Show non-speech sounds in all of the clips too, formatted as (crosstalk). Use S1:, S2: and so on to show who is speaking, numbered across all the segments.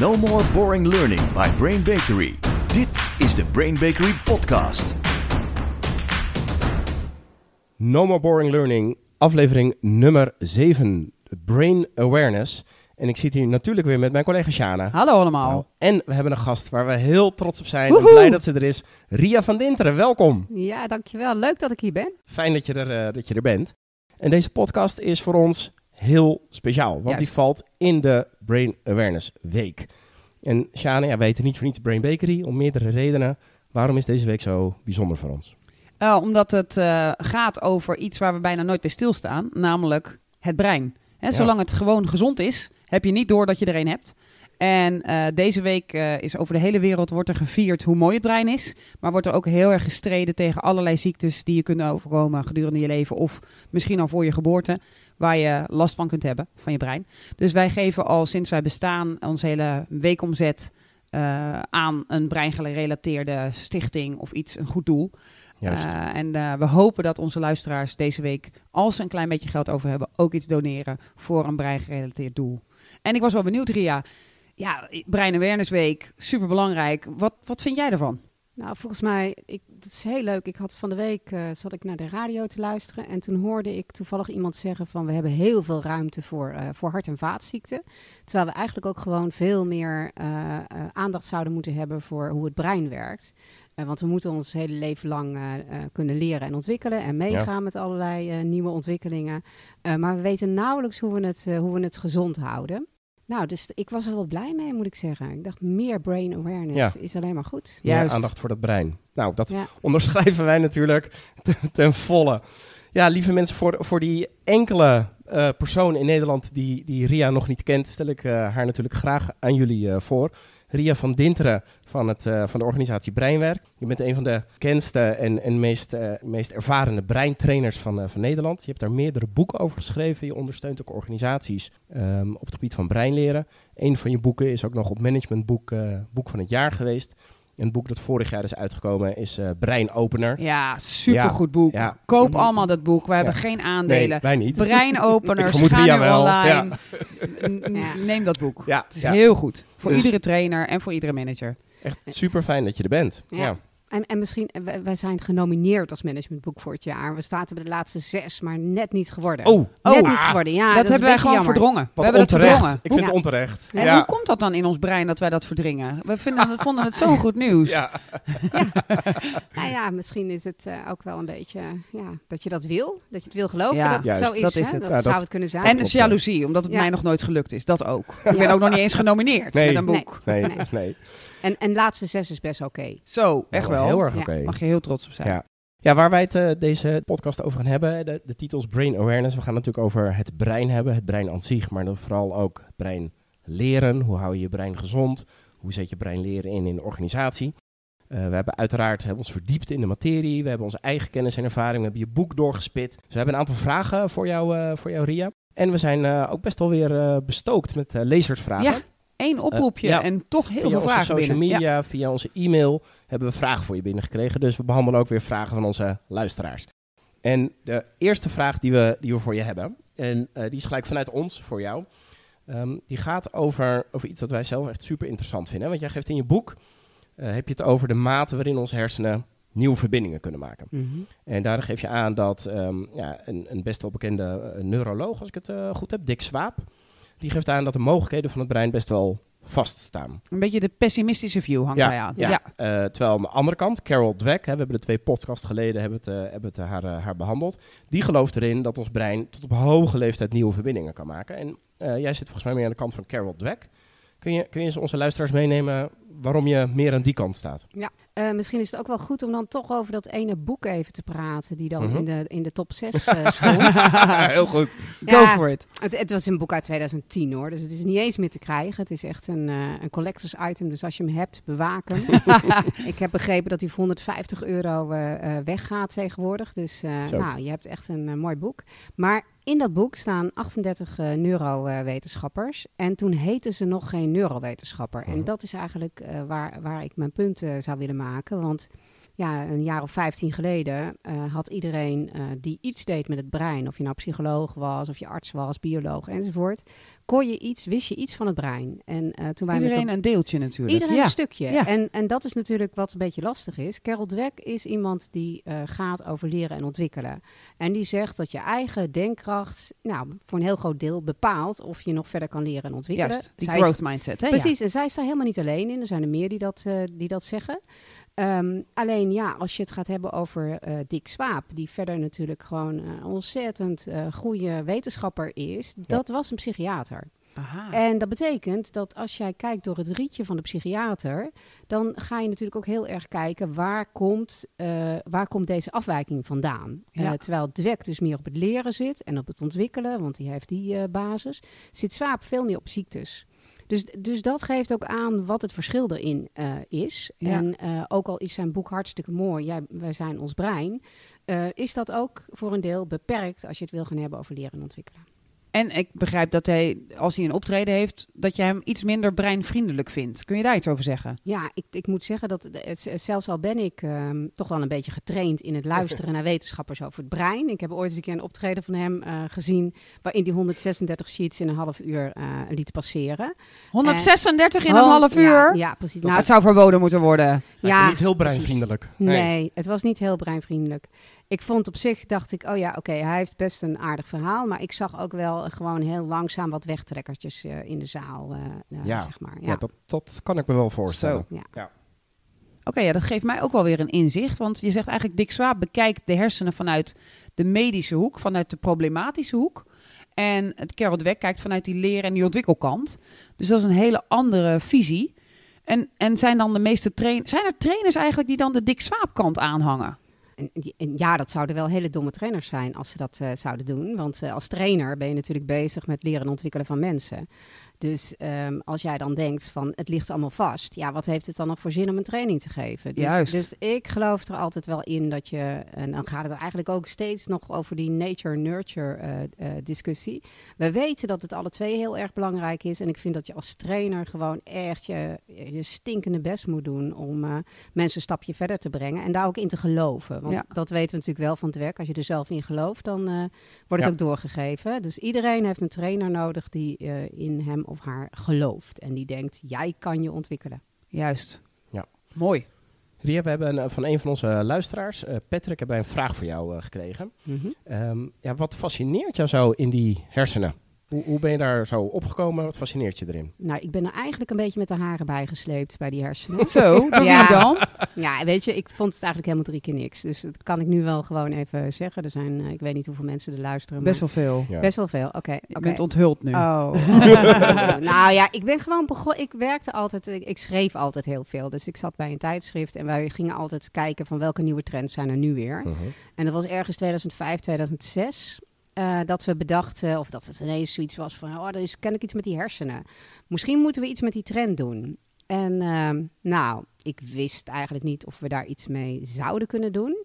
S1: No more boring learning by Brain Bakery. Dit is de Brain Bakery podcast.
S2: No More Boring Learning, aflevering nummer 7, Brain Awareness. En ik zit hier natuurlijk weer met mijn collega Shana.
S3: Hallo allemaal.
S2: Nou, en we hebben een gast waar we heel trots op zijn.
S3: Woehoe!
S2: En blij dat ze er is. Ria van Dinteren, welkom.
S4: Ja, dankjewel. Leuk dat ik hier ben.
S2: Fijn dat je er, eh, dat je er bent. En deze podcast is voor ons heel speciaal. Want
S3: Juist.
S2: die valt in de Brain Awareness Week. En Shana, ja, we weten niet voor niets Brain Bakery om meerdere redenen. Waarom is deze week zo bijzonder voor ons?
S3: Eh, omdat het eh, gaat over iets waar we bijna nooit bij stilstaan, namelijk het brein. Hè,
S2: Ja.
S3: Zolang het gewoon gezond is, heb je niet door dat je er een hebt. En eh, deze week is over de hele wereld wordt er gevierd hoe mooi het brein is. Maar wordt er ook heel erg gestreden tegen allerlei ziektes die je kunnen overkomen gedurende je leven. Of misschien al voor je geboorte, waar je last van kunt hebben van je brein. Dus wij geven al sinds wij bestaan onze hele weekomzet eh, aan een breingerelateerde stichting of iets, een goed doel.
S2: Juist.
S3: Eh, en eh, we hopen dat onze luisteraars deze week, als ze een klein beetje geld over hebben, ook iets doneren voor een breingerelateerd doel. En ik was wel benieuwd, Ria. Ja, Brein Awareness Week, super belangrijk. Wat, wat vind jij ervan?
S4: Nou, volgens mij, ik, dat is heel leuk. Ik had van de week, eh, zat ik naar de radio te luisteren en toen hoorde ik toevallig iemand zeggen van we hebben heel veel ruimte voor, eh, voor hart- en vaatziekten. Terwijl we eigenlijk ook gewoon veel meer eh, aandacht zouden moeten hebben voor hoe het brein werkt. Want we moeten ons hele leven lang kunnen leren en ontwikkelen en meegaan met allerlei nieuwe ontwikkelingen. Maar we weten nauwelijks hoe we, het, hoe we het gezond houden. Nou, dus ik was er wel blij mee, moet ik zeggen. Ik dacht, meer brain awareness
S2: Ja.
S4: is alleen maar goed.
S2: Meer
S3: Juist.
S2: aandacht voor dat brein. Nou, dat
S4: Ja.
S2: onderschrijven wij natuurlijk ten, ten volle. Ja, lieve mensen, voor, voor die enkele eh, persoon in Nederland die, die Ria nog niet kent, stel ik eh, haar natuurlijk graag aan jullie eh, voor. Ria van Dinteren van, het, eh, van de organisatie Breinwerk. Je bent een van de bekendste en, en meest, eh, meest ervarende breintrainers van, eh, van Nederland. Je hebt daar meerdere boeken over geschreven. Je ondersteunt ook organisaties ehm, op het gebied van breinleren. Een van je boeken is ook nog op managementboek boek van het jaar geweest. Een boek dat vorig jaar is uitgekomen is eh Breinopener.
S3: Ja, supergoed boek.
S2: Ja.
S3: Koop allemaal dat boek. We hebben
S2: Ja.
S3: geen
S2: Nee,
S3: aandelen.
S2: wij niet.
S3: Breinopeners, (laughs) ga nu
S2: wel.
S3: online.
S4: Ja.
S3: Neem dat boek.
S2: Ja,
S3: Het is
S2: ja.
S3: heel goed. Voor
S2: Dus-
S3: iedere trainer en voor iedere manager.
S2: echt super fijn dat je er bent. Ja.
S4: Ja. En, en misschien, eh, wij, zijn genomineerd als managementboek voor het jaar. We staan er bij de laatste zes, maar net niet geworden.
S2: Oh,
S4: net
S3: oh,
S4: niet
S2: ah,
S4: geworden. Ja,
S3: dat, hebben wij gewoon
S4: jammer.
S3: verdrongen. we hebben het
S2: onterecht.
S3: verdrongen.
S2: Ik vind
S4: Ja.
S2: het onterecht.
S3: En
S2: ja.
S3: hoe komt dat dan in ons brein dat wij dat verdringen? We vinden, het- vonden het zo'n (laughs) goed nieuws.
S2: Ja.
S4: Nou ja, misschien is het eh, ook wel een beetje ja, dat je dat wil. Dat je het wil geloven
S3: Ja,
S4: dat het
S2: juist.
S4: zo is.
S3: Dat is
S4: hè?
S3: het.
S4: Dat
S2: Ja,
S4: zou
S2: dat-
S4: het kunnen zijn.
S3: En
S2: klopt,
S3: dus jaloezie, omdat het
S4: Ja.
S3: mij nog nooit gelukt is. Dat ook. Ik
S4: Ja.
S3: ben ook nog niet eens genomineerd
S2: Nee.
S3: met een boek.
S2: Nee,
S4: Nee.
S2: nee.
S4: En, en laatste zes is best oké.
S3: Zo, echt wel.
S2: Heel erg
S4: Ja.
S2: oké.
S3: Mag je heel trots op zijn.
S2: Ja. Ja, waar wij het eh, deze podcast over gaan hebben, de, de titels Brain Awareness. We gaan het natuurlijk over het brein hebben, het brein aan zich, maar dan vooral ook het brein leren. Hoe hou je je brein gezond? Hoe zet je brein leren in in de organisatie? Eh, we hebben uiteraard hebben ons verdiept in de materie. We hebben onze eigen kennis en ervaring. We hebben je boek doorgespit. Dus we hebben een aantal vragen voor jou, eh, voor jou Ria. En we zijn eh, ook best wel weer eh, bestookt met lezersvragen.
S3: Ja, Eén oproepje
S2: ja.
S3: en toch heel
S2: via
S3: veel
S2: onze
S3: vragen
S2: social
S3: binnen. Ja.
S2: media, via onze e-mail hebben we vragen voor je binnengekregen. Dus we behandelen ook weer vragen van onze luisteraars. En de eerste vraag die we, die we voor je hebben, en eh, die is gelijk vanuit ons voor jou. Ehm, die gaat over, over iets dat wij zelf echt super interessant vinden. Want jij geeft in je boek, eh, heb je het over de mate waarin onze hersenen nieuwe verbindingen kunnen maken.
S4: Mhm.
S2: En daar geef je aan dat ehm, ja, een, een best wel bekende eh, neuroloog, als ik het eh, goed heb, Dick Swaap, die geeft aan dat de mogelijkheden van het brein best wel vaststaan.
S3: Een beetje de pessimistische view hangt
S2: Ja,
S3: hij aan.
S2: Ja.
S3: Ja.
S2: Eh, terwijl aan de andere kant, Carol Dweck, hè, we hebben de twee podcasts geleden hebben het, eh, hebben het, eh, haar, haar behandeld. Die gelooft erin dat ons brein tot op hoge leeftijd nieuwe verbindingen kan maken. En jij zit volgens mij meer aan de kant van Carol Dweck. Kun je, kun je eens onze luisteraars meenemen waarom je meer aan die kant staat?
S4: Eh, misschien is het ook wel goed om dan toch over dat ene boek even te praten, die dan
S2: Mhm.
S4: in, de, in de top 6 (laughs) stond.
S2: Heel goed.
S3: Go
S4: Ja.
S3: for it.
S4: Het, het was een boek uit 2010 hoor, dus het is niet eens meer te krijgen. Het is echt een, eh, een collectors item, dus als je hem hebt, bewaak hem. (laughs) ik heb begrepen dat hij voor 150 euro eh, eh, weggaat tegenwoordig. Dus eh, nou, je hebt echt een eh, mooi boek. Maar in dat boek staan 38 eh, neurowetenschappers. en toen heten ze nog geen neurowetenschapper.
S2: Mhm.
S4: En dat is eigenlijk eh, waar, waar ik mijn punt eh, zou willen maken. Want ja, een jaar of 15 geleden had iedereen die iets deed met het brein, of je nou psycholoog was, of je arts was, bioloog enzovoort, kon je iets, wist je iets van het brein. En eh, toen wij met
S3: Iedereen
S4: dat-
S3: een deeltje natuurlijk.
S4: Iedereen
S3: ja.
S4: een stukje.
S3: Ja.
S4: En, en dat is natuurlijk wat een beetje lastig is. Carol Dweck is iemand die eh, gaat over leren en ontwikkelen. En die zegt dat je eigen denkkracht, nou, voor een heel groot deel bepaalt of je nog verder kan leren en ontwikkelen.
S3: Juist, die
S4: Zij
S3: growth mindset. Hè?
S4: Precies, en zij is daar helemaal niet alleen in. Er zijn er meer die dat, eh, die dat zeggen. Ehm, alleen ja, als je het gaat hebben over eh, Dick Swaap, die verder natuurlijk gewoon een ontzettend eh goede wetenschapper is, dat was een psychiater.
S3: Aha.
S4: En dat betekent dat als jij kijkt door het rietje van de psychiater, dan ga je natuurlijk ook heel erg kijken waar komt, eh, waar komt deze afwijking vandaan.
S3: Ja.
S4: Eh, terwijl Dweck dus meer op het leren zit en op het ontwikkelen, want die heeft die eh, basis, zit Swaap veel meer op ziektes. Dus, dus dat geeft ook aan wat het verschil erin eh, is.
S3: Ja.
S4: En eh, ook al is zijn boek hartstikke mooi, jij, wij zijn ons brein, eh, is dat ook voor een deel beperkt als je het wil gaan hebben over leren en ontwikkelen.
S3: En ik begrijp dat hij, als hij een optreden heeft, dat je hem iets minder breinvriendelijk vindt. Kun je daar iets over zeggen?
S4: Ja, ik, ik moet zeggen dat het- het- zelfs al ben ik ehm, toch wel een beetje getraind in het luisteren naar wetenschappers over het brein. Ik heb ooit eens een keer een optreden van hem eh, gezien waarin die 136 sheets in een half uur eh, liet passeren.
S3: 136 in een
S4: Oh,
S3: half
S4: ja,
S3: uur?
S4: Ja, precies.
S3: Nou,
S4: Nou,
S3: het zou verboden moeten worden.
S4: Ja,
S2: niet heel breinvriendelijk.
S4: Nee, het was niet heel breinvriendelijk. Ik vond op zich, dacht ik, oh ja, oké, hij heeft best een aardig verhaal. Maar ik zag ook wel gewoon heel langzaam wat wegtrekkertjes eh, in de zaal, eh, eh,
S2: Ja.
S4: zeg maar.
S2: Ja,
S4: Ja.
S2: dat, dat kan ik me wel voorstellen.
S4: Zo.
S3: Oké, ja, dat geeft mij ook wel weer een inzicht. Want je zegt eigenlijk, Dick Swaap bekijkt de hersenen vanuit de medische hoek, vanuit de problematische hoek. En het Carol Dweck kijkt vanuit die leren- en die ontwikkelkant. Dus dat is een hele andere visie. En, en zijn dan de meeste trainers... Zijn er trainers eigenlijk die dan de Dick Swaap kant aanhangen?
S4: En, ja, dat zouden wel hele domme trainers zijn als ze dat eh, zouden doen. Want eh, als trainer ben je natuurlijk bezig met leren en ontwikkelen van mensen. Dus ehm, als jij dan denkt van het ligt allemaal vast, ja, wat heeft het dan nog voor zin om een training te geven? Dus,
S3: Juist.
S4: dus ik geloof er altijd wel in dat je, en dan gaat het eigenlijk ook steeds nog over die nature-nurture eh, eh, discussie. We weten dat het alle twee heel erg belangrijk is. En ik vind dat je als trainer gewoon echt je, je stinkende best moet doen om eh, mensen een stapje verder te brengen. En daar ook in te geloven. Want
S3: Ja.
S4: dat weten we natuurlijk wel van het werk. Als je er zelf in gelooft, dan wordt het
S2: Ja.
S4: ook doorgegeven. Dus iedereen heeft een trainer nodig die in hem of haar gelooft. En die denkt, jij kan je ontwikkelen.
S3: Juist.
S2: Ja.
S3: Mooi.
S2: Ria, we hebben een- van een van onze luisteraars, eh, Patrick, hebben wij een vraag voor jou eh, gekregen. Ehm, ja, wat fascineert jou zo in die hersenen? Hoe, hoe ben je daar zo opgekomen? Wat fascineert je erin?
S4: Nou, ik ben er eigenlijk een beetje met de haren bijgesleept bij die hersenen.
S3: Zo,
S4: Ja.
S3: dan?
S4: ja, weet je, ik vond het eigenlijk helemaal drie keer niks. Dus dat kan ik nu wel gewoon even zeggen. Er zijn, eh, ik weet niet hoeveel mensen er luisteren.
S3: Best wel veel.
S2: Ja.
S4: best wel veel. Oké,
S3: Je
S4: oké.
S3: bent onthuld nu.
S4: Oh, (laughs) (laughs) nou ja, ik ben gewoon begonnen. Ik werkte altijd, ik, ik schreef altijd heel veel. Dus ik zat bij een tijdschrift en wij gingen altijd kijken van welke nieuwe trends zijn er nu weer.
S2: Mhm.
S4: En dat was ergens 2005, 2006. Eh, dat we bedachten, of dat het ineens zoiets was van, oh, er is kennelijk iets met die hersenen. Misschien moeten we iets met die trend doen. En ehm, nou, ik wist eigenlijk niet of we daar iets mee zouden kunnen doen.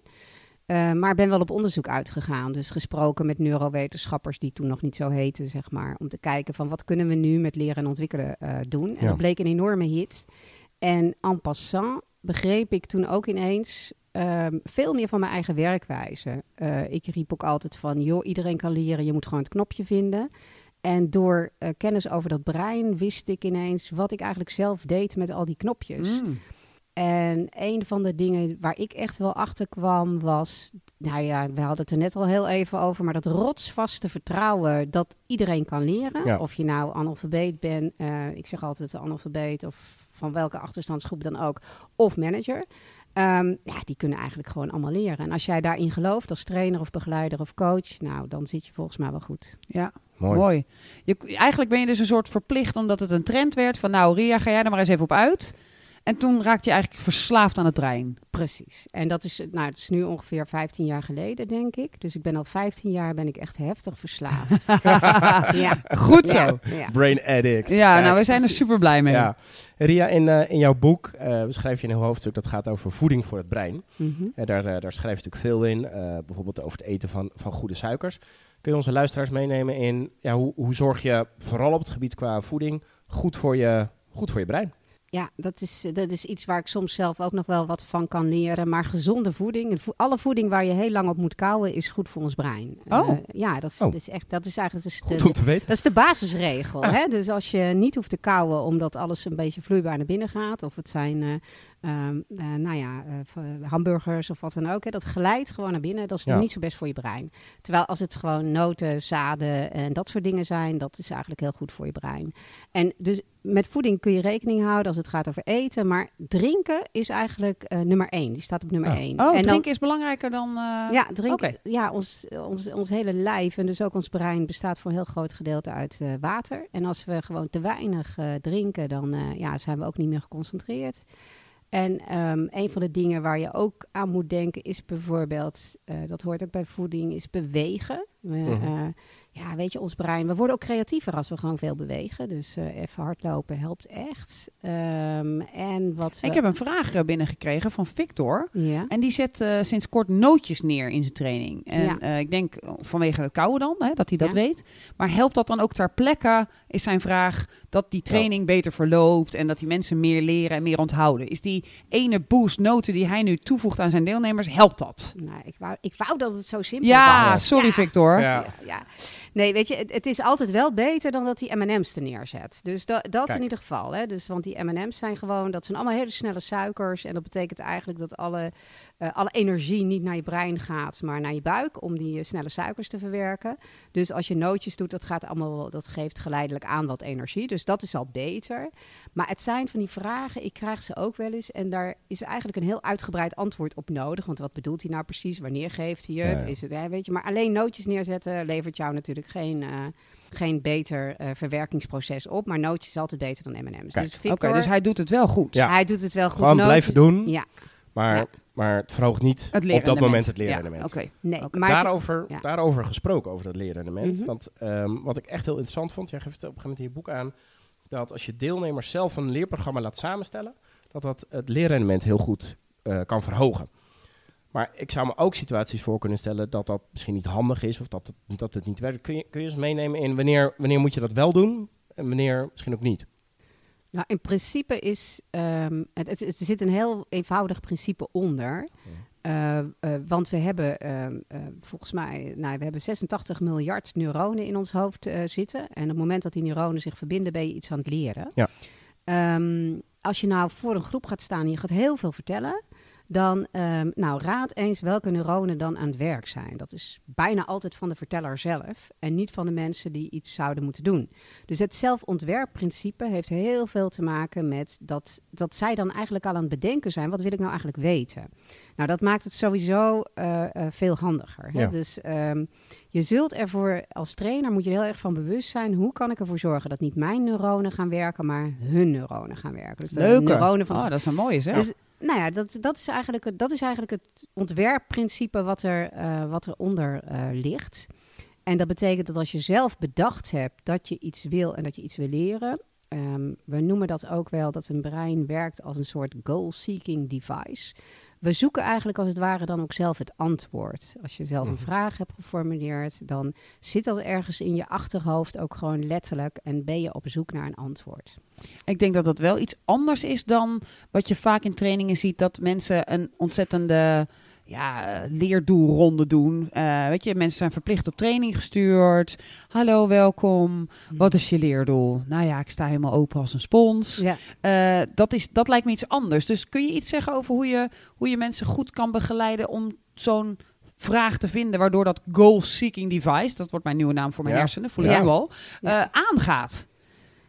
S4: Eh, maar ben wel op onderzoek uitgegaan. Dus gesproken met neurowetenschappers die toen nog niet zo heten, zeg maar. Om te kijken van wat kunnen we nu met leren en ontwikkelen eh, doen. En
S2: Ja.
S4: dat bleek een enorme hit. En en passant begreep ik toen ook ineens ehm, veel meer van mijn eigen werkwijze. Eh, ik riep ook altijd van, joh, iedereen kan leren, je moet gewoon het knopje vinden. En door eh, kennis over dat brein wist ik ineens wat ik eigenlijk zelf deed met al die knopjes.
S3: Mm.
S4: En een van de dingen waar ik echt wel achter kwam was, nou ja, we hadden het er net al heel even over, maar dat rotsvaste vertrouwen dat iedereen kan leren.
S2: Ja.
S4: Of je nou analfabeet bent, eh, ik zeg altijd analfabeet of van welke achterstandsgroep dan ook, of manager. Ehm, ja, die kunnen eigenlijk gewoon allemaal leren. En als jij daarin gelooft als trainer of begeleider of coach, nou, dan zit je volgens mij wel goed.
S3: Ja,
S2: Mooi.
S3: mooi. Je, eigenlijk ben je dus een soort verplicht omdat het een trend werd van nou Ria, ga jij er maar eens even op uit. En toen raakte je eigenlijk verslaafd aan het brein.
S4: Precies. En dat is, nou, het is nu ongeveer 15 jaar geleden, denk ik. Dus ik ben al 15 jaar ben ik echt heftig verslaafd. (laughs) ja.
S3: Goed zo.
S4: Ja,
S3: Ja,
S4: ja.
S2: Brain addict.
S3: nou
S2: Kijk.
S3: we zijn er super blij mee.
S2: Ja. Ria, in, eh, in jouw boek eh, beschrijf je een heel hoofdstuk dat gaat over voeding voor het brein. Eh, daar, daar schrijf je natuurlijk veel in, eh, bijvoorbeeld over het eten van, van goede suikers. Kun je onze luisteraars meenemen in ja, hoe, hoe zorg je vooral op het gebied qua voeding goed voor je, goed voor je brein?
S4: Ja, dat is, dat is iets waar ik soms zelf ook nog wel wat van kan leren. Maar gezonde voeding, alle voeding waar je heel lang op moet kouwen, is goed voor ons brein.
S3: Oh.
S4: Eh, ja, dat is,
S2: Oh.
S4: dat is echt, dat is eigenlijk
S2: Goed
S4: de,
S2: om te weten.
S4: dat is de basisregel. Hè? Dus als je niet hoeft te kouwen omdat alles een beetje vloeibaar naar binnen gaat, of het zijn eh, ehm, eh, nou ja, hamburgers of wat dan ook, hè? dat glijdt gewoon naar binnen. Dat is
S2: Ja.
S4: niet zo best voor je brein. Terwijl als het gewoon noten, zaden en dat soort dingen zijn, dat is eigenlijk heel goed voor je brein. En dus met voeding kun je rekening houden als het gaat over eten, maar drinken is eigenlijk eh, nummer één. Die staat op nummer
S2: Oh.
S4: één.
S3: Oh,
S4: en dan-
S3: drinken is belangrijker dan... eh,
S4: ja, drinken. Ja, ons, ons, ons hele lijf en dus ook ons brein bestaat voor een heel groot gedeelte uit eh, water. En als we gewoon te weinig eh, drinken, dan eh, ja, zijn we ook niet meer geconcentreerd. En ehm, een van de dingen waar je ook aan moet denken is bijvoorbeeld, eh, dat hoort ook bij voeding, is bewegen. We,
S2: Mhm.
S4: eh, ja, weet je, ons brein, we worden ook creatiever als we gewoon veel bewegen. Dus eh, even hardlopen helpt echt. Ehm, en wat we,
S3: Ik heb een vraag eh, binnengekregen van Victor.
S4: ja.
S3: En die zet eh, sinds kort nootjes neer in zijn training. En
S4: Ja.
S3: ik denk vanwege het koude dan, hè, dat hij dat
S4: Ja.
S3: weet. Maar helpt dat dan ook ter plekke, is zijn vraag, dat die training beter verloopt en dat die mensen meer leren en meer onthouden? Is die ene boost noten die hij nu toevoegt aan zijn deelnemers, helpt dat?
S4: Nou, ik, wou, ik wou dat het zo simpel
S3: Ja,
S4: was.
S3: sorry
S4: Ja.
S3: Victor.
S2: Ja.
S4: Ja, ja. Nee, weet je, het, het is altijd wel beter dan dat hij M&M's er neerzet. Dus da- dat
S2: Kijk.
S4: in ieder geval. Hè. Dus, want die M&M's zijn gewoon, dat zijn allemaal hele snelle suikers. En dat betekent eigenlijk dat alle, eh, alle energie niet naar je brein gaat, maar naar je buik om die eh, snelle suikers te verwerken. Dus als je nootjes doet, dat, gaat allemaal, dat geeft geleidelijk aan wat energie. Dus dat is al beter. Maar het zijn van die vragen, ik krijg ze ook wel eens. En daar is eigenlijk een heel uitgebreid antwoord op nodig. Want wat bedoelt hij nou precies? Wanneer geeft hij het?
S2: Ja, ja.
S4: Is het hè, weet je, maar alleen nootjes neerzetten levert jou natuurlijk geen, eh, geen beter verwerkingsproces op. Maar nootjes is altijd beter dan M&M's. Dus
S3: dus hij doet het wel goed.
S2: Ja.
S4: hij doet het wel goed.
S2: Gewoon
S4: Nootjes-
S2: blijven doen,
S4: Ja,
S2: maar. Maar het verhoogt niet
S3: Het
S2: op dat moment het
S3: Ja,
S2: leerrendement.
S3: Oké.
S4: nee. Maar het-
S2: daarover,
S4: ja.
S2: daarover gesproken, over dat leerrendement.
S4: Mhm.
S2: Want ehm, wat ik echt heel interessant vond, jij geeft op een gegeven moment in je boek aan, dat als je deelnemers zelf een leerprogramma laat samenstellen, dat dat het leerrendement heel goed eh, kan verhogen. Maar ik zou me ook situaties voor kunnen stellen dat dat misschien niet handig is of dat het, dat het niet werkt. Kun je, kun je eens meenemen in wanneer, wanneer moet je dat wel doen en wanneer misschien ook niet?
S4: Nou, in principe is ehm, het, het, het- zit een heel eenvoudig principe onder. Eh, eh, want we hebben ehm, eh, volgens mij, nou, we hebben 86 miljard neuronen in ons hoofd zitten. En op het moment dat die neuronen zich verbinden, ben je iets aan het leren.
S2: Ja.
S4: Ehm, als je nou voor een groep gaat staan en je gaat heel veel vertellen, dan ehm, nou, raad eens welke neuronen dan aan het werk zijn. Dat is bijna altijd van de verteller zelf en niet van de mensen die iets zouden moeten doen. Dus het zelfontwerpprincipe heeft heel veel te maken met dat, dat zij dan eigenlijk al aan het bedenken zijn: wat wil ik nou eigenlijk weten? Nou, dat maakt het sowieso eh, eh, veel handiger. Hè?
S2: Ja.
S4: Dus ehm, je zult ervoor als trainer moet je er heel erg van bewust zijn: hoe kan ik ervoor zorgen dat niet mijn neuronen gaan werken, maar hun neuronen gaan werken? Dus de neuronen van
S3: Oh, dat is een mooie zeg.
S4: Dus, nou ja, dat, dat, is eigenlijk, het- dat is eigenlijk het ontwerpprincipe wat, er, eh wat eronder eh ligt. En dat betekent dat als je zelf bedacht hebt dat je iets wil en dat je iets wil leren. ehm, we noemen dat ook wel dat een brein werkt als een soort goal-seeking device. We zoeken eigenlijk als het ware dan ook zelf het antwoord. Als je zelf een
S2: Mhm.
S4: vraag hebt geformuleerd, dan zit dat ergens in je achterhoofd ook gewoon letterlijk en ben je op zoek naar een antwoord.
S3: Ik denk dat dat wel iets anders is dan wat je vaak in trainingen ziet. Dat mensen een ontzettende ja, eh, leerdoelronde doen. Eh, weet je, mensen zijn verplicht op training gestuurd. Hallo, welkom. Wat is je leerdoel? Nou ja, ik sta helemaal open als een spons.
S4: Ja.
S3: Eh, dat, is, dat lijkt me iets anders. Dus kun je iets zeggen over hoe je, hoe je mensen goed kan begeleiden om zo'n vraag te vinden, waardoor dat goal-seeking device, dat wordt mijn nieuwe naam voor mijn
S2: Ja.
S3: hersenen, voel ik
S4: Ja.
S3: nu al,
S4: Ja.
S3: eh, aangaat?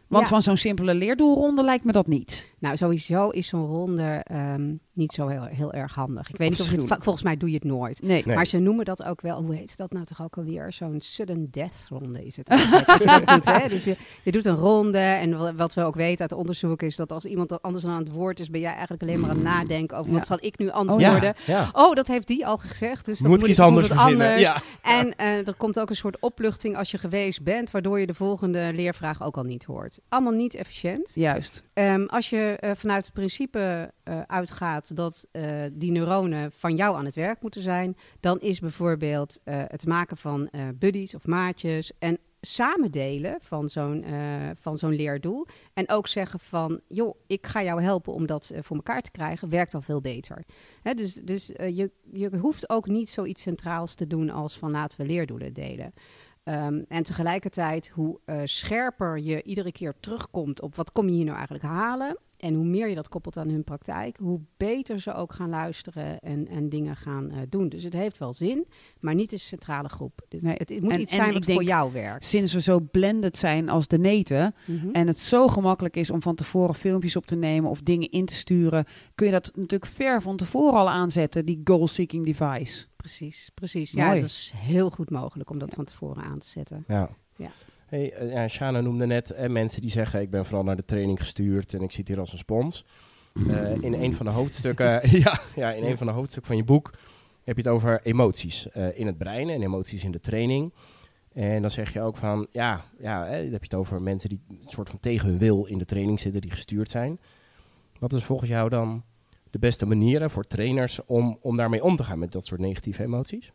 S3: Want
S4: Ja.
S3: van zo'n simpele leerdoelronde lijkt me dat niet.
S4: Nou, sowieso is zo'n ronde ehm, niet zo heel, heel erg handig. Ik weet niet of je het, volgens mij doe je het nooit.
S3: Nee.
S2: Nee.
S4: Maar ze noemen dat ook wel, hoe heet dat nou toch ook alweer? Zo'n sudden death ronde is het. (laughs) eigenlijk, als je dat doet, hè? Dus je, je doet een ronde en wa- wat we ook weten uit onderzoek is dat als iemand anders dan aan het woord is, ben jij eigenlijk alleen maar aan het nadenken over
S3: Ja.
S4: wat zal ik nu antwoorden.
S2: Ja.
S4: Oh, dat heeft die al gezegd, dus dan
S2: Moet
S4: moet,
S2: ik iets
S4: ik-
S2: anders
S4: moet het
S2: verzinnen?
S4: anders.
S2: Ja.
S4: En eh, er komt ook een soort opluchting als je geweest bent, waardoor je de volgende leervraag ook al niet hoort. Allemaal niet efficiënt.
S3: Juist.
S4: Ehm, als je eh, vanuit het principe eh, uitgaat dat eh, die neuronen van jou aan het werk moeten zijn, dan is bijvoorbeeld het maken van buddies of maatjes en samen delen van zo'n van zo'n leerdoel. En ook zeggen van, joh, ik ga jou helpen om dat voor elkaar te krijgen, werkt al veel beter. Hè, dus dus je, je hoeft ook niet zoiets centraals te doen als van laten we leerdoelen delen. Ehm, en tegelijkertijd, hoe eh, scherper je iedere keer terugkomt op wat kom je hier nou eigenlijk halen. En hoe meer je dat koppelt aan hun praktijk, hoe beter ze ook gaan luisteren en, en dingen gaan eh, doen. Dus het heeft wel zin, maar niet de centrale groep. Dus
S3: Nee,
S4: het, het moet
S3: en-
S4: iets
S3: en
S4: zijn wat
S3: denk-
S4: voor jou werkt.
S3: Sinds we zo blended zijn als de neten
S4: Mhm.
S3: en het zo gemakkelijk is om van tevoren filmpjes op te nemen of dingen in te sturen, kun je dat natuurlijk ver van tevoren al aanzetten, die goal-seeking device.
S4: Precies, precies. Ja,
S3: Mooi.
S4: dat is heel goed mogelijk om dat van tevoren aan te zetten.
S2: Ja.
S4: Ja.
S2: Hey, eh, Shana noemde net mensen die zeggen: Ik ben vooral naar de training gestuurd en ik zit hier als een spons. Eh, in een van de hoofdstukken, (laughs) ja, ja, in een van de hoofdstukken van je boek heb je het over emoties eh, in het brein en emoties in de training. En dan zeg je ook van, ja, ja hè, dan heb je het over mensen die een soort van tegen hun wil in de training zitten, die gestuurd zijn. Wat is volgens jou dan de beste manieren voor trainers om, om daarmee om te gaan met dat soort negatieve emoties?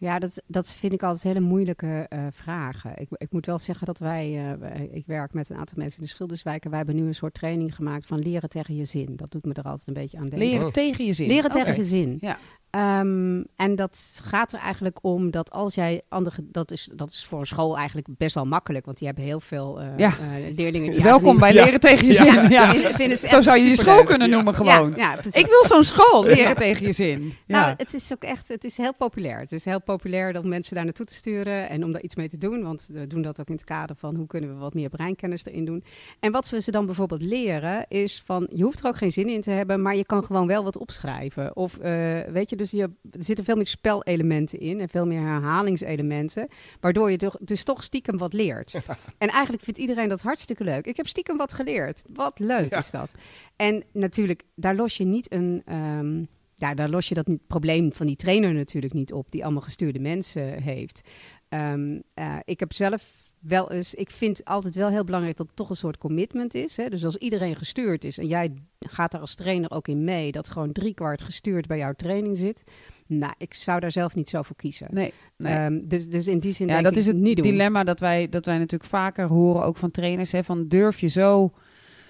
S4: Ja, dat, dat vind ik altijd hele moeilijke eh, vragen. Ik, ik moet wel zeggen dat wij, eh, ik werk met een aantal mensen in de Schilderswijk en wij hebben nu een soort training gemaakt van leren tegen je zin. Dat doet me er altijd een beetje aan denken.
S3: Leren
S2: Oh.
S3: tegen je zin.
S4: Leren tegen je zin.
S3: Ja.
S4: Ehm, en dat gaat er eigenlijk om dat als jij andere, dat is, dat is voor een school eigenlijk best wel makkelijk, want die hebben heel veel eh,
S3: Ja.
S4: eh, leerlingen. Die (laughs)
S3: Welkom bij
S2: Ja.
S3: Leren tegen je
S2: Ja.
S3: zin. Ja.
S4: Vind
S3: Zo zou je je school kunnen noemen gewoon.
S4: Ja, ja.
S3: Ik wil zo'n school, leren tegen je zin. Ja.
S4: Nou, het is ook echt, het is heel populair. Het is heel populair om mensen daar naartoe te sturen en om daar iets mee te doen. Want we doen dat ook in het kader van hoe kunnen we wat meer breinkennis erin doen. En wat we ze dan bijvoorbeeld leren is van, je hoeft er ook geen zin in te hebben, maar je kan gewoon wel wat opschrijven. Of eh, weet je, dus je, er zitten veel meer spelelementen in en veel meer herhalingselementen, waardoor je toch- dus toch stiekem wat leert. En eigenlijk vindt iedereen dat hartstikke leuk. Ik heb stiekem wat geleerd. Wat leuk
S2: Ja.
S4: is dat. En natuurlijk, daar los je niet een... ehm, ja, daar los je dat niet- probleem van die trainer natuurlijk niet op, die allemaal gestuurde mensen heeft. Ehm, eh, ik heb zelf wel eens, ik vind altijd wel heel belangrijk dat het toch een soort commitment is. Hè? Dus als iedereen gestuurd is en jij gaat daar als trainer ook in mee, dat gewoon driekwart gestuurd bij jouw training zit. Nou, ik zou daar zelf niet zo voor kiezen.
S3: Nee, nee.
S4: Ehm, dus, dus in die zin
S3: ja, dat is het
S4: niet doen.
S3: dilemma dat wij, dat wij natuurlijk vaker horen, ook van trainers. Hè, van durf je zo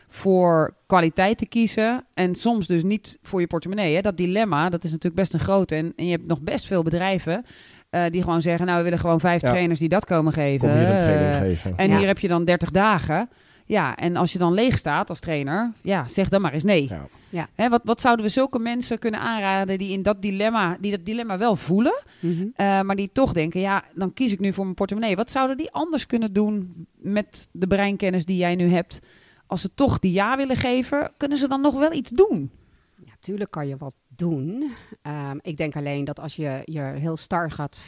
S3: voor kwaliteit te kiezen en soms dus niet voor je portemonnee. Hè? Dat dilemma, dat is natuurlijk best een grote. En, en je hebt nog best veel bedrijven eh, die gewoon zeggen, nou we willen gewoon vijf
S2: Ja.
S3: trainers die dat komen geven.
S2: Kom hier een training
S3: Eh,
S2: geven?
S3: En
S4: Ja.
S3: hier heb je dan 30 dagen. Ja, en als je dan leeg staat als trainer, ja, zeg dan maar eens nee.
S2: Ja.
S3: Hè, wat, wat zouden we zulke mensen kunnen aanraden die in dat dilemma, die dat dilemma wel voelen,
S4: Mhm.
S3: eh, maar die toch denken, ja, dan kies ik nu voor mijn portemonnee. Wat zouden die anders kunnen doen met de breinkennis die jij nu hebt? Als ze toch die ja willen geven, kunnen ze dan nog wel iets doen?
S4: Ja, tuurlijk kan je wat doen. Ehm, ik denk alleen dat als je je heel star gaat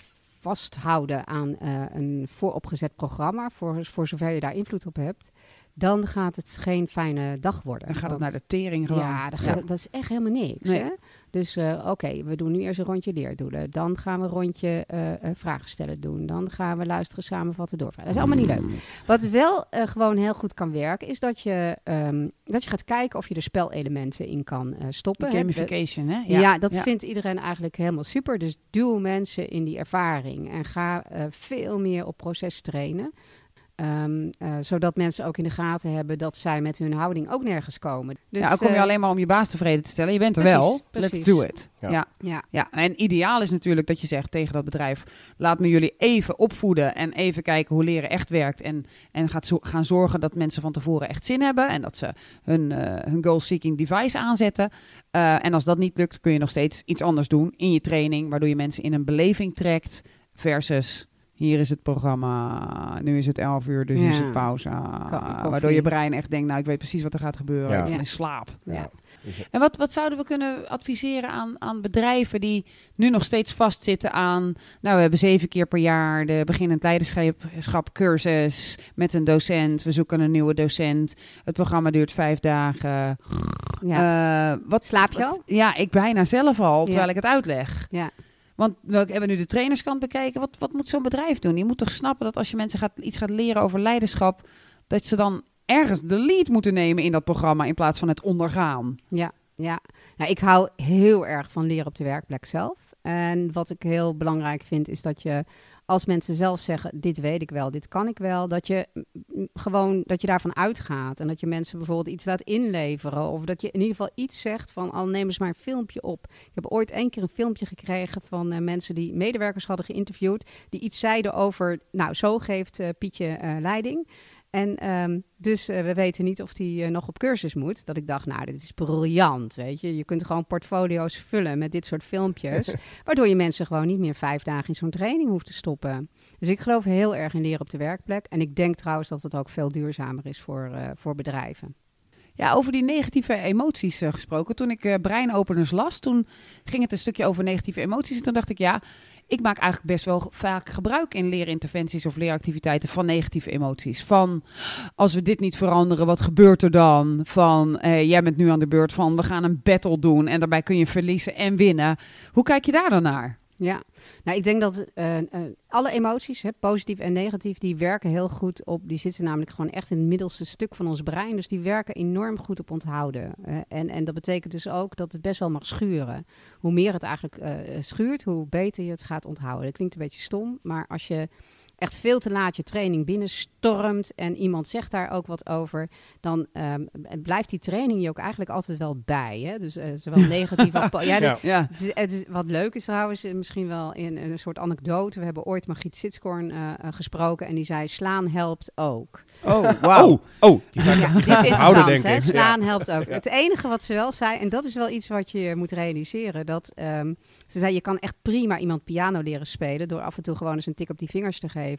S4: vasthouden aan eh, een vooropgezet programma, voor, voor zover je daar invloed op hebt, dan gaat het geen fijne dag worden.
S3: Dan gaat het naar de tering gewoon.
S4: Ja, gaat dat is echt helemaal niks.
S3: Nee.
S4: Hè? Dus eh, oké, we doen nu eerst een rondje leerdoelen. Dan gaan we een rondje eh, vragen stellen doen. Dan gaan we luisteren, samenvatten, doorvragen. Dat is allemaal niet leuk. Wat wel gewoon heel goed kan werken, is dat je, ehm, dat je gaat kijken of je er spelelementen in kan stoppen.
S3: Gamification, hè?
S4: Ja, dat vindt iedereen eigenlijk helemaal super. Dus duw mensen in die ervaring en ga veel meer op proces trainen. Ehm, eh, zodat mensen ook in de gaten hebben dat zij met hun houding ook nergens komen. Dus,
S3: ja, dan kom je
S4: eh,
S3: alleen maar om je baas tevreden te stellen. Je bent er
S4: precies,
S3: wel.
S4: precies.
S3: Let's do it.
S2: Ja.
S3: Ja.
S4: Ja,
S3: Ja, en ideaal is natuurlijk dat je zegt tegen dat bedrijf: laat me jullie even opvoeden en even kijken hoe leren echt werkt. En, en gaat zo, gaan zorgen dat mensen van tevoren echt zin hebben en dat ze hun, eh, hun goal-seeking device aanzetten. Eh, en als dat niet lukt, kun je nog steeds iets anders doen in je training, waardoor je mensen in een beleving trekt. Versus hier is het programma, nu is het 11 uur, dus nu is het pauze.
S4: koffie.
S3: waardoor je brein echt denkt: nou, ik weet precies wat er gaat gebeuren.
S2: Ja.
S3: In slaap.
S4: ja.
S2: Is het-
S3: En wat, wat zouden we kunnen adviseren aan, aan bedrijven die nu nog steeds vastzitten aan... Nou, we hebben zeven keer per jaar de beginnend leiderschap cursus met een docent. We zoeken een nieuwe docent. Het programma duurt vijf dagen.
S4: ja.
S3: Eh, wat,
S4: Slaap je
S3: wat-
S4: al?
S3: Ja, ik bijna zelf al, terwijl ik het uitleg.
S4: Ja.
S3: Want we hebben nu de trainerskant bekeken. Wat, wat moet zo'n bedrijf doen? Je moet toch snappen dat als je mensen gaat, iets gaat leren over leiderschap... dat ze dan ergens de lead moeten nemen in dat programma... in plaats van het ondergaan.
S4: Ja, ja. Nou, ik hou heel erg van leren op de werkplek zelf. En wat ik heel belangrijk vind, is dat je als mensen zelf zeggen, dit weet ik wel, dit kan ik wel, dat je mm, gewoon dat je daarvan uitgaat en dat je mensen bijvoorbeeld iets laat inleveren of dat je in ieder geval iets zegt van al neem eens maar een filmpje op. Ik heb ooit één keer een filmpje gekregen van eh, mensen die medewerkers hadden geïnterviewd die iets zeiden over, nou zo geeft eh, Pietje eh, leiding. En ehm, dus eh, we weten niet of die eh, nog op cursus moet. Dat ik dacht, nou, dit is briljant, weet je. Je kunt gewoon portfolio's vullen met dit soort filmpjes. (laughs) waardoor je mensen gewoon niet meer vijf dagen in zo'n training hoeft te stoppen. Dus ik geloof heel erg in leren op de werkplek. En ik denk trouwens dat het ook veel duurzamer is voor, eh, voor bedrijven.
S3: Ja, over die negatieve emoties gesproken. Toen ik breinopeners las, toen ging het een stukje over negatieve emoties. En toen dacht ik, ja, ik maak eigenlijk best wel vaak gebruik in leerinterventies of leeractiviteiten van negatieve emoties. Van, als we dit niet veranderen, wat gebeurt er dan? Van, eh, jij bent nu aan de beurt van, we gaan een battle doen en daarbij kun je verliezen en winnen. Hoe kijk je daar dan naar?
S4: Ja, nou ik denk dat uh, uh, alle emoties, hè, positief en negatief, die werken heel goed op. Die zitten namelijk gewoon echt in het middelste stuk van ons brein. Dus die werken enorm goed op onthouden. En, en dat betekent dus ook dat het best wel mag schuren. Hoe meer het eigenlijk schuurt, hoe beter je het gaat onthouden. Dat klinkt een beetje stom, maar als je echt veel te laat je training binnenstormt en iemand zegt daar ook wat over, dan um, blijft die training je ook eigenlijk altijd wel bij. Hè? Dus uh, zowel (laughs) negatief als... Ja, ja. ja. Het is, het is, wat leuk is trouwens, misschien wel in een soort anekdote. We hebben ooit Margriet Sitskoorn uh, gesproken en die zei slaan helpt ook.
S2: Oh, (laughs) wauw. Oh, oh.
S4: Die, ja, die is interessant, hè? Slaan helpt ook. Het enige wat ze wel zei, en dat is wel iets wat je moet realiseren, dat um, ze zei je kan echt prima iemand piano leren spelen door af en toe gewoon eens een tik op die vingers te geven.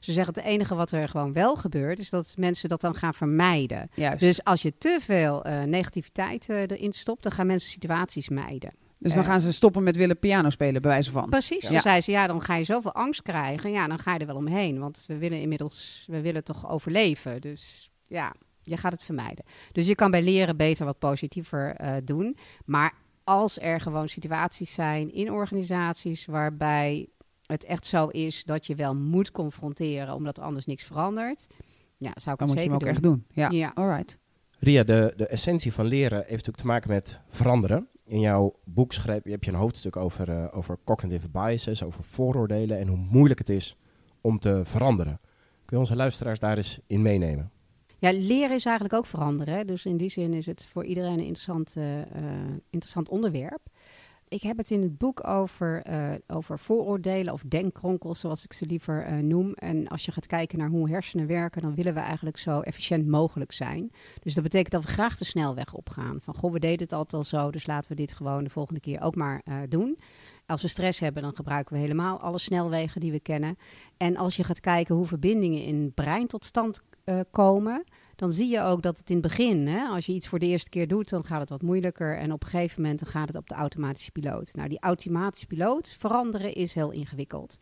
S4: Ze zeggen het enige wat er gewoon wel gebeurt, is dat mensen dat dan gaan vermijden.
S3: Juist.
S4: Dus als je te veel uh, negativiteit uh, erin stopt, dan gaan mensen situaties mijden.
S3: Dus dan gaan ze stoppen met willen piano spelen, bij wijze van.
S4: Precies. Ja. Dan zei ze, ja, dan ga je zoveel angst krijgen. Ja, dan ga je er wel omheen. Want we willen inmiddels, we willen toch overleven. Dus ja, je gaat het vermijden. Dus je kan bij leren beter wat positiever uh, doen. Maar als er gewoon situaties zijn in organisaties waarbij het echt zo is dat je wel moet confronteren, omdat anders niks verandert. Ja, zou ik
S3: Dan
S4: moet
S3: je
S4: zeker
S3: hem ook
S4: doen.
S3: echt doen. Ja,
S4: Ja.
S3: alright.
S2: Ria, de, de essentie van leren heeft natuurlijk te maken met veranderen. In jouw boek schrijf, heb je een hoofdstuk over, eh, over cognitive biases, over vooroordelen en hoe moeilijk het is om te veranderen. Kun je onze luisteraars daar eens in meenemen?
S4: Ja, leren is eigenlijk ook veranderen. Dus in die zin is het voor iedereen een interessant, eh, interessant onderwerp. Ik heb het in het boek over, uh, over vooroordelen of denkkronkels, zoals ik ze liever uh, noem. En als je gaat kijken naar hoe hersenen werken, dan willen we eigenlijk zo efficiënt mogelijk zijn. Dus dat betekent dat we graag de snelweg opgaan. Van goh, we deden het altijd al zo, dus laten we dit gewoon de volgende keer ook maar uh, doen. Als we stress hebben, dan gebruiken we helemaal alle snelwegen die we kennen. En als je gaat kijken hoe verbindingen in het brein tot stand komen, dan zie je ook dat het in het begin, hè, als je iets voor de eerste keer doet, dan gaat het wat moeilijker. En op een gegeven moment dan gaat het op de automatische piloot. Nou, die automatische piloot veranderen is heel ingewikkeld.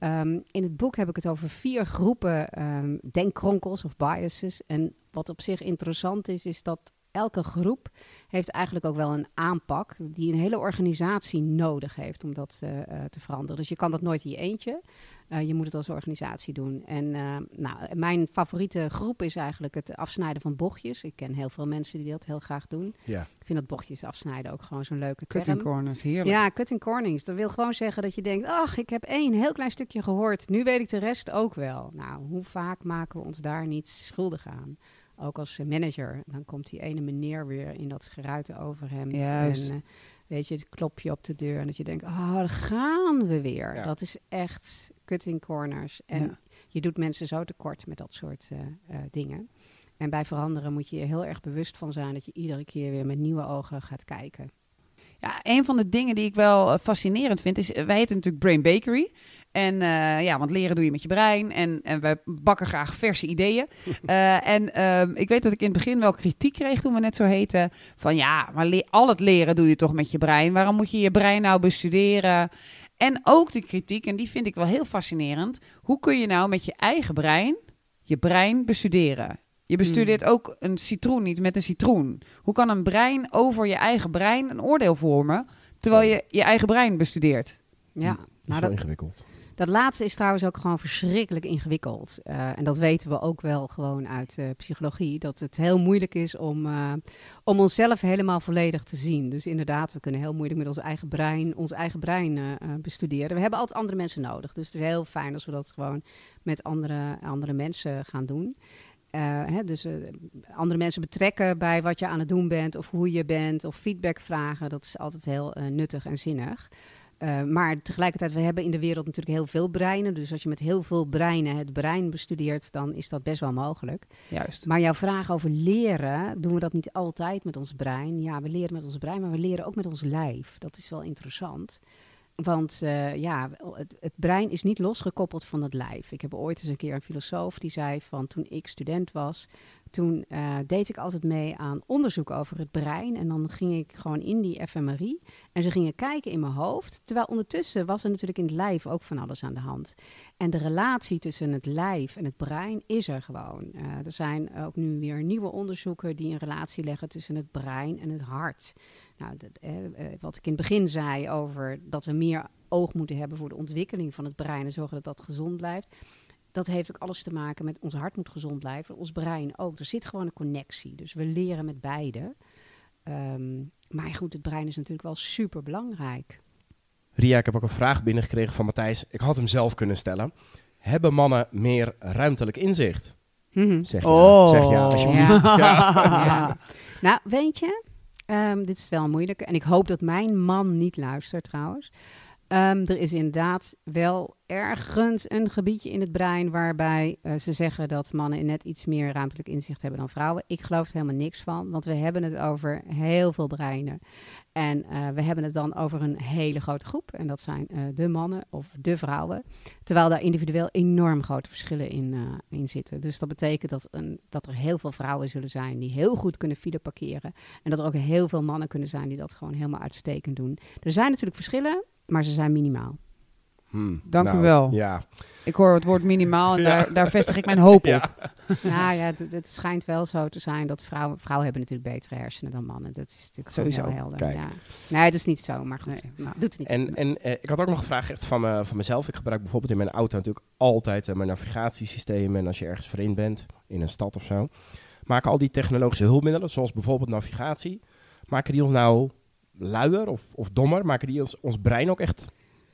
S4: Um, in het boek heb ik het over vier groepen um, denkkronkels of biases. En wat op zich interessant is, is dat elke groep heeft eigenlijk ook wel een aanpak die een hele organisatie nodig heeft om dat uh, uh, te veranderen. Dus je kan dat nooit in je eentje. Uh, je moet het als organisatie doen. En uh, nou, mijn favoriete groep is eigenlijk het afsnijden van bochtjes. Ik ken heel veel mensen die dat heel graag doen.
S2: Ja.
S4: Ik vind dat bochtjes afsnijden ook gewoon zo'n leuke term.
S3: Cutting corners, heerlijk.
S4: Ja, cutting corners. Dat wil gewoon zeggen dat je denkt, ach, ik heb één heel klein stukje gehoord. Nu weet ik de rest ook wel. Nou, hoe vaak maken we ons daar niet schuldig aan? Ook als manager, dan komt die ene meneer weer in dat geruite overhemd.
S3: Juist.
S4: En, uh, weet je, het klopje op de deur en dat je denkt, oh, daar gaan we weer.
S2: Ja.
S4: Dat is echt cutting corners. En
S3: Ja.
S4: je doet mensen zo tekort met dat soort uh, uh, dingen. En bij veranderen moet je je heel erg bewust van zijn dat je iedere keer weer met nieuwe ogen gaat kijken.
S3: Ja, een van de dingen die ik wel fascinerend vind is, wij heten natuurlijk Brain Bakery. En uh, ja, want leren doe je met je brein. En, en wij bakken graag verse ideeën. uh, (laughs) en um, ik weet dat ik in het begin wel kritiek kreeg toen we net zo heten. Van ja, maar al het leren doe je toch met je brein. Waarom moet je je brein nou bestuderen? En ook de kritiek, en die vind ik wel heel fascinerend. Hoe kun je nou met je eigen brein je brein bestuderen? Je bestudeert hmm. ook een citroen niet met een citroen. Hoe kan een brein over je eigen brein een oordeel vormen, terwijl je je eigen brein bestudeert?
S4: Ja,
S2: Dat is
S4: nou,
S2: wel
S4: dat,
S2: ingewikkeld.
S4: Dat laatste is trouwens ook gewoon verschrikkelijk ingewikkeld. Uh, en dat weten we ook wel gewoon uit uh, psychologie. Dat het heel moeilijk is om, uh, om onszelf helemaal volledig te zien. Dus inderdaad, we kunnen heel moeilijk met ons eigen brein, ons eigen brein bestuderen. We hebben altijd andere mensen nodig. Dus het is heel fijn als we dat gewoon met andere, andere mensen gaan doen. Hè, dus andere mensen betrekken bij wat je aan het doen bent, of hoe je bent, of feedback vragen. Dat is altijd heel nuttig en zinnig. Uh, maar tegelijkertijd, we hebben in de wereld natuurlijk heel veel breinen. Dus als je met heel veel breinen het brein bestudeert, dan is dat best wel mogelijk.
S3: Juist.
S4: Maar jouw vraag over leren, doen we dat niet altijd met ons brein? Ja, we leren met ons brein, maar we leren ook met ons lijf. Dat is wel interessant. Want uh, ja, het, het, brein is niet losgekoppeld van het lijf. Ik heb ooit eens een keer een filosoof die zei van toen ik student was, toen uh, deed ik altijd mee aan onderzoek over het brein. En dan ging ik gewoon in die fMRI. En ze gingen kijken in mijn hoofd. Terwijl ondertussen was er natuurlijk in het lijf ook van alles aan de hand. En de relatie tussen het lijf en het brein is er gewoon. Uh, er zijn ook nu weer nieuwe onderzoeken die een relatie leggen tussen het brein en het hart. Nou, dat, eh, wat ik in het begin zei over dat we meer oog moeten hebben voor de ontwikkeling van het brein en zorgen dat dat gezond blijft dat heeft ook alles te maken met ons hart moet gezond blijven, ons brein ook. Er zit gewoon een connectie, dus we leren met beide. Um, maar goed, het brein is natuurlijk wel super belangrijk.
S2: Ria, ik heb ook een vraag binnengekregen van Matthijs. Ik had hem zelf kunnen stellen. Hebben mannen meer ruimtelijk inzicht?
S4: Mm-hmm.
S2: Zeg, oh. ja, zeg ja, alsjeblieft.
S4: Ja. (laughs) ja. Nou, weet je, um, dit is wel moeilijk. En ik hoop dat mijn man niet luistert trouwens. Um, er is inderdaad wel ergens een gebiedje in het brein waarbij uh, ze zeggen dat mannen net iets meer ruimtelijk inzicht hebben dan vrouwen. Ik geloof er helemaal niks van, want we hebben het over heel veel breinen. En uh, we hebben het dan over een hele grote groep. En dat zijn uh, de mannen of de vrouwen. Terwijl daar individueel enorm grote verschillen in, in zitten. Dus dat betekent dat, een, dat er heel veel vrouwen zullen zijn die heel goed kunnen file parkeren. En dat er ook heel veel mannen kunnen zijn die dat gewoon helemaal uitstekend doen. Er zijn natuurlijk verschillen maar ze zijn minimaal.
S2: Hmm,
S3: Dank
S2: nou,
S3: u wel.
S2: Ja.
S3: Ik hoor het woord minimaal en (laughs) daar, daar vestig ik mijn hoop (laughs)
S2: Ja.
S3: op. (laughs)
S4: nou ja, het, het schijnt wel zo te zijn dat vrouwen, vrouwen hebben natuurlijk betere hersenen dan mannen. Dat is natuurlijk
S3: Sowieso.
S4: heel helder.
S2: Kijk.
S4: Ja. Nee, dat is niet zo, maar goed.
S3: Nee.
S4: Nou, doet het niet.
S2: En, en eh, ik had ook nog een vraag echt van, me, van mezelf. Ik gebruik bijvoorbeeld in mijn auto natuurlijk altijd eh, mijn navigatiesysteem. En als je ergens vreemd bent, in een stad of zo, maken al die technologische hulpmiddelen, zoals bijvoorbeeld navigatie, maken die ons nou luier of, of dommer? Maken die ons, ons brein ook echt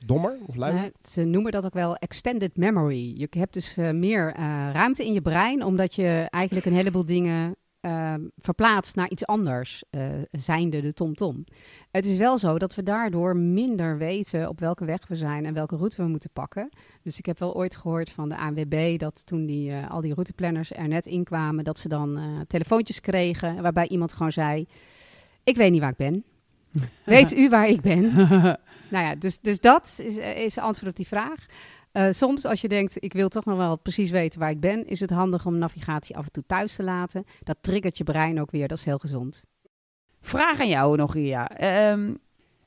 S2: dommer of luier?
S4: Nou, ze noemen dat ook wel extended memory. Je hebt dus eh, meer eh, ruimte in je brein, omdat je eigenlijk een heleboel dingen uh, verplaatst naar iets anders, uh, zijnde de TomTom. Het is wel zo dat we daardoor minder weten op welke weg we zijn en welke route we moeten pakken. Dus ik heb wel ooit gehoord van de ANWB dat toen die, al die routeplanners er net inkwamen, dat ze dan telefoontjes kregen waarbij iemand gewoon zei: Ik weet niet waar ik ben. (laughs) Weet u waar ik ben? (laughs) nou ja, dus, dus dat is, is antwoord op die vraag. Uh, soms als je denkt, ik wil toch nog wel precies weten waar ik ben, is het handig om navigatie af en toe thuis te laten. Dat triggert je brein ook weer, dat is heel gezond.
S3: Vraag aan jou nog, Ria. Um,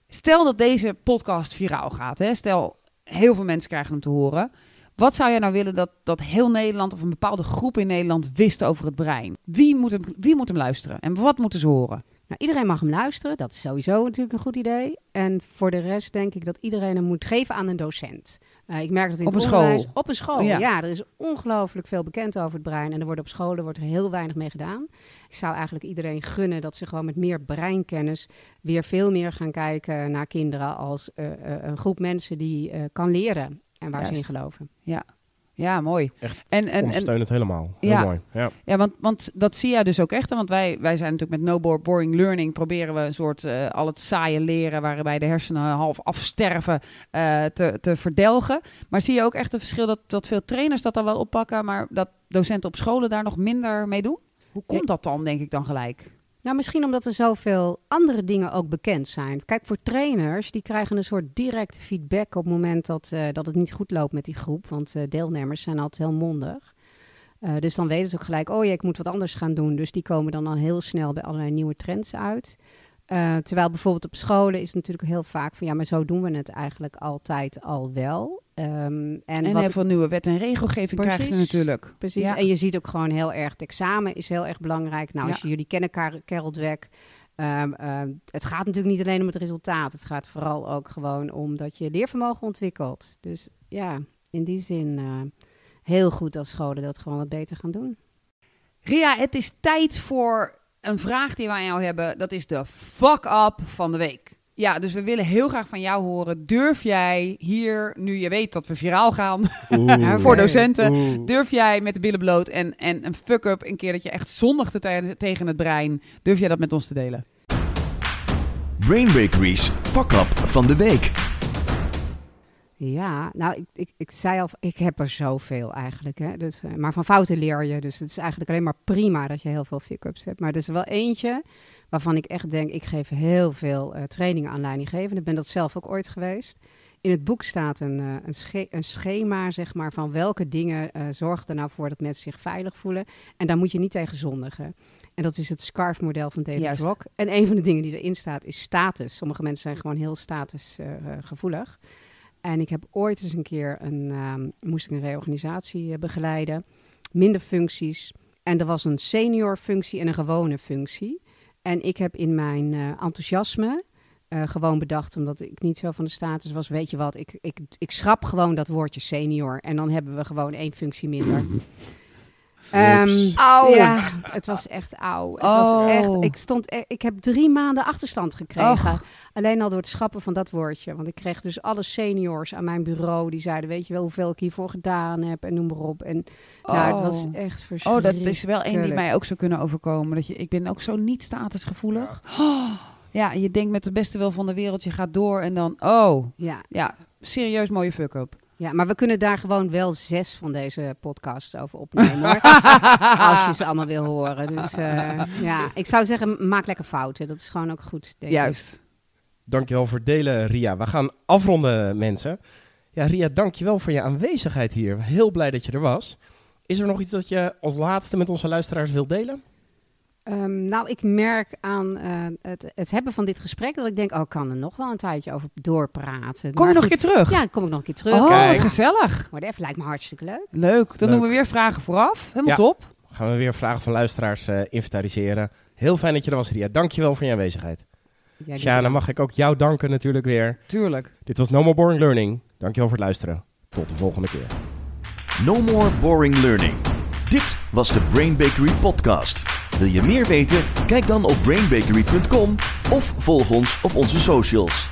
S3: stel dat deze podcast viraal gaat. Hè? Stel, heel veel mensen krijgen hem te horen. Wat zou jij nou willen dat, dat heel Nederland of een bepaalde groep in Nederland wist over het brein? Wie moet hem, wie moet hem luisteren en wat moeten ze horen?
S4: Nou, iedereen mag hem luisteren, dat is sowieso natuurlijk een goed idee. En voor de rest denk ik dat iedereen hem moet geven aan een docent. Uh, ik merk dat in
S3: op
S4: het
S3: een
S4: onderwijs,
S3: school.
S4: Op een school,
S3: Ja.
S4: ja. Er is ongelooflijk veel bekend over het brein. En er wordt op scholen wordt er heel weinig mee gedaan. Ik zou eigenlijk iedereen gunnen dat ze gewoon met meer breinkennis... weer veel meer gaan kijken naar kinderen als uh, uh, een groep mensen die kan leren. En waar ze in geloven.
S3: Ja, mooi.
S2: Echt
S3: en, en, en,
S2: helemaal. Heel
S3: Ja.
S2: mooi. Ja.
S3: Ja, want, want dat zie jij dus ook echt. hè? Want wij, wij zijn natuurlijk met No Bo- Boring Learning... proberen we een soort eh, al het saaie leren... waarbij de hersenen half afsterven eh, te, te verdelgen. Maar zie je ook echt een verschil dat, dat veel trainers dat dan wel oppakken... maar dat docenten op scholen daar nog minder mee doen? Hoe komt dat dan, denk ik dan gelijk?
S4: Nou, misschien omdat er zoveel andere dingen ook bekend zijn. Kijk, voor trainers, die krijgen een soort directe feedback op het moment dat, uh, dat het niet goed loopt met die groep. Want uh, deelnemers zijn altijd heel mondig. Uh, dus dan weten ze ook gelijk, oh ja, ik moet wat anders gaan doen. Dus die komen dan al heel snel bij allerlei nieuwe trends uit. Uh, terwijl bijvoorbeeld op scholen is het natuurlijk heel vaak van ja, maar zo doen we het eigenlijk altijd al wel. Um, en
S3: En
S4: wat
S3: heel veel nieuwe wet en regelgeving
S4: Precies.
S3: krijgen ze natuurlijk.
S4: Precies.
S3: Ja.
S4: En je ziet ook gewoon heel erg, het examen is heel erg belangrijk. Nou, als je jullie kennen Kar- Carol Dweck. Ehm, ehm, het gaat natuurlijk niet alleen om het resultaat. Het gaat vooral ook gewoon om dat je leervermogen ontwikkelt. Dus ja, in die zin eh, heel goed dat scholen dat gewoon wat beter gaan doen.
S3: Ria, het is tijd voor een vraag die wij aan jou hebben. Dat is de fuck-up van de week. Ja, dus we willen heel graag van jou horen. Durf jij hier, nu je weet dat we viraal gaan
S2: Oeh. (laughs)
S3: voor docenten,
S2: Oeh.
S3: durf jij met de billen bloot en, en een fuck-up, een keer dat je echt zondigde te- tegen het brein, durf jij dat met ons te delen?
S1: Brain Bakery's Fuck Up van de week.
S4: Ja, nou, ik, ik, ik zei al, ik heb er zoveel eigenlijk. Hè? Dus, eh, maar van fouten leer je. Dus het is eigenlijk alleen maar prima dat je heel veel fuck-ups hebt. Maar er is wel eentje waarvan ik echt denk, ik geef heel veel eh, trainingen aan leidinggevenden. Ik ben dat zelf ook ooit geweest. In het boek staat een, eh, een, sche- een schema, zeg maar, van welke dingen eh zorgen er nou voor dat mensen zich veilig voelen. En daar moet je niet tegen zondigen. En dat is het SCARF-model van David
S3: Juist.
S4: Rock. En een van de dingen die erin staat is status. Sommige mensen zijn gewoon heel statusgevoelig. En ik heb ooit eens een keer een, ehm, moest ik een reorganisatie eh, begeleiden. Minder functies. En er was een senior functie en een gewone functie. En ik heb in mijn eh, enthousiasme eh, gewoon bedacht, omdat ik niet zo van de status was, weet je wat, ik, ik, ik schrap gewoon dat woordje senior. En dan hebben we gewoon één functie minder. (clears throat) Ehm,
S3: Auw.
S4: Ja, het was echt auw. Het
S3: Oh.
S4: was echt, ik, stond, e- ik heb drie maanden achterstand gekregen.
S3: Och.
S4: Alleen al door het schrappen van dat woordje. Want ik kreeg dus alle seniors aan mijn bureau. Die zeiden, weet je wel hoeveel ik hiervoor gedaan heb en noem maar op. En nou, het was echt
S3: Oh,
S4: verschrikkelijk.
S3: dat is wel één die mij ook zou kunnen overkomen. Dat je, ik ben ook zo niet statusgevoelig. Oh, ja, je denkt met de beste wil van de wereld, je gaat door en dan, oh,
S4: Ja,
S3: ja, serieus mooie fuck-up.
S4: Ja, maar we kunnen daar gewoon wel zes van deze podcasts over opnemen hoor. (laughs) Als je ze allemaal wil horen. Dus eh, ja, ik zou zeggen, maak lekker fouten. Dat is gewoon ook goed, denk ik.
S3: Juist.
S2: Dankjewel voor het delen, Ria. We gaan afronden, mensen. Ja, Ria, dankjewel voor je aanwezigheid hier. Heel blij dat je er was. Is er nog iets dat je als laatste met onze luisteraars wilt delen?
S4: Ehm, nou, ik merk aan eh, het, het hebben van dit gesprek dat ik denk, oh, ik kan er nog wel een tijdje over doorpraten.
S3: Kom je
S4: Maar
S3: nog een keer terug?
S4: Ja, kom ik nog een keer terug.
S3: Oh,
S2: Kijk.
S3: wat gezellig.
S4: Whatever, lijkt me hartstikke leuk.
S3: Leuk. Dan
S2: Leuk.
S3: doen we weer vragen vooraf. Helemaal
S2: Ja.
S3: top.
S2: Gaan we weer vragen van luisteraars eh, inventariseren. Heel fijn dat je er was, Ria. Dankjewel voor je aanwezigheid.
S4: Ja,
S2: Sjana,
S4: bedankt.
S2: mag ik ook jou danken natuurlijk weer.
S3: Tuurlijk.
S2: Dit was No More Boring Learning. Dankjewel voor het luisteren. Tot de volgende keer.
S1: No more boring learning. Dit was de Brain Bakery podcast. Wil je meer weten? Kijk dan op brainbakery.com of volg ons op onze socials.